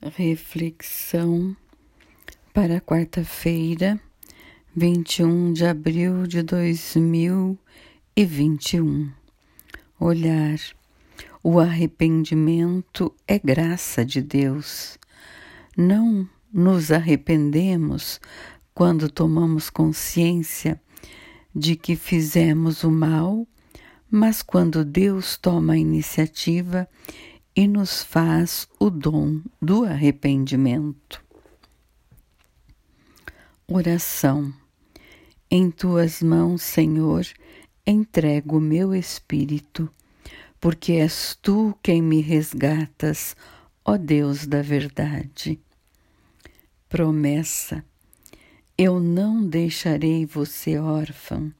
Reflexão para quarta-feira, 21 de abril de 2021. Olhar. O arrependimento é graça de Deus. Não nos arrependemos quando tomamos consciência de que fizemos o mal, mas quando Deus toma a iniciativa e nos faz o dom do arrependimento. Oração. Em tuas mãos, Senhor, entrego o meu espírito, porque és tu quem me resgatas, ó Deus da verdade. Promessa. Eu não deixarei você órfã,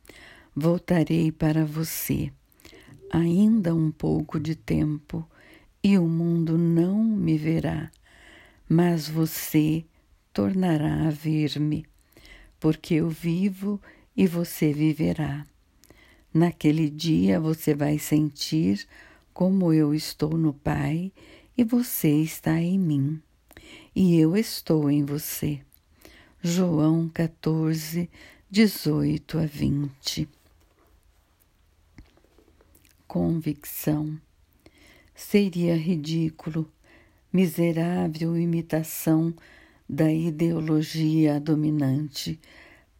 voltarei para você. Ainda um pouco de tempo e o mundo não me verá, mas você tornará a ver-me, porque eu vivo e você viverá. Naquele dia você vai sentir como eu estou no Pai e você está em mim, e eu estou em você. João 14, 18 a 20. Convicção seria ridículo, miserável imitação da ideologia dominante,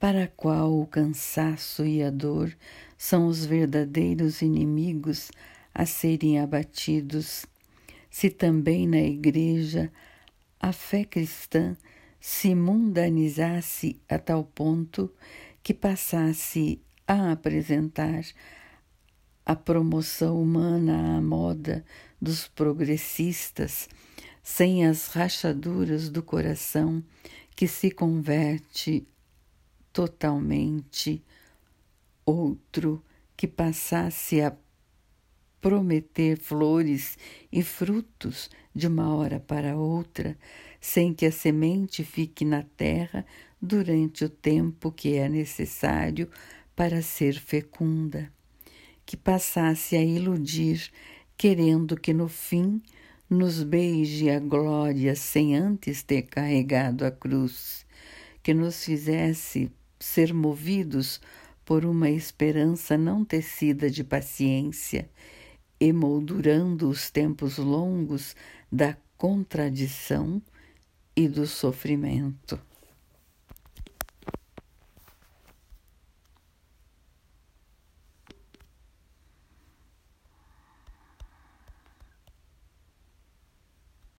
para a qual o cansaço e a dor são os verdadeiros inimigos a serem abatidos. Se também na Igreja a fé cristã se mundanizasse a tal ponto que passasse a apresentar a promoção humana à moda dos progressistas, sem as rachaduras do coração que se converte totalmente outro que passasse a prometer flores e frutos de uma hora para outra, sem que a semente fique na terra durante o tempo que é necessário para ser fecunda que passasse a iludir, querendo que no fim nos beije a glória sem antes ter carregado a cruz, que nos fizesse ser movidos por uma esperança não tecida de paciência, emoldurando os tempos longos da contradição e do sofrimento.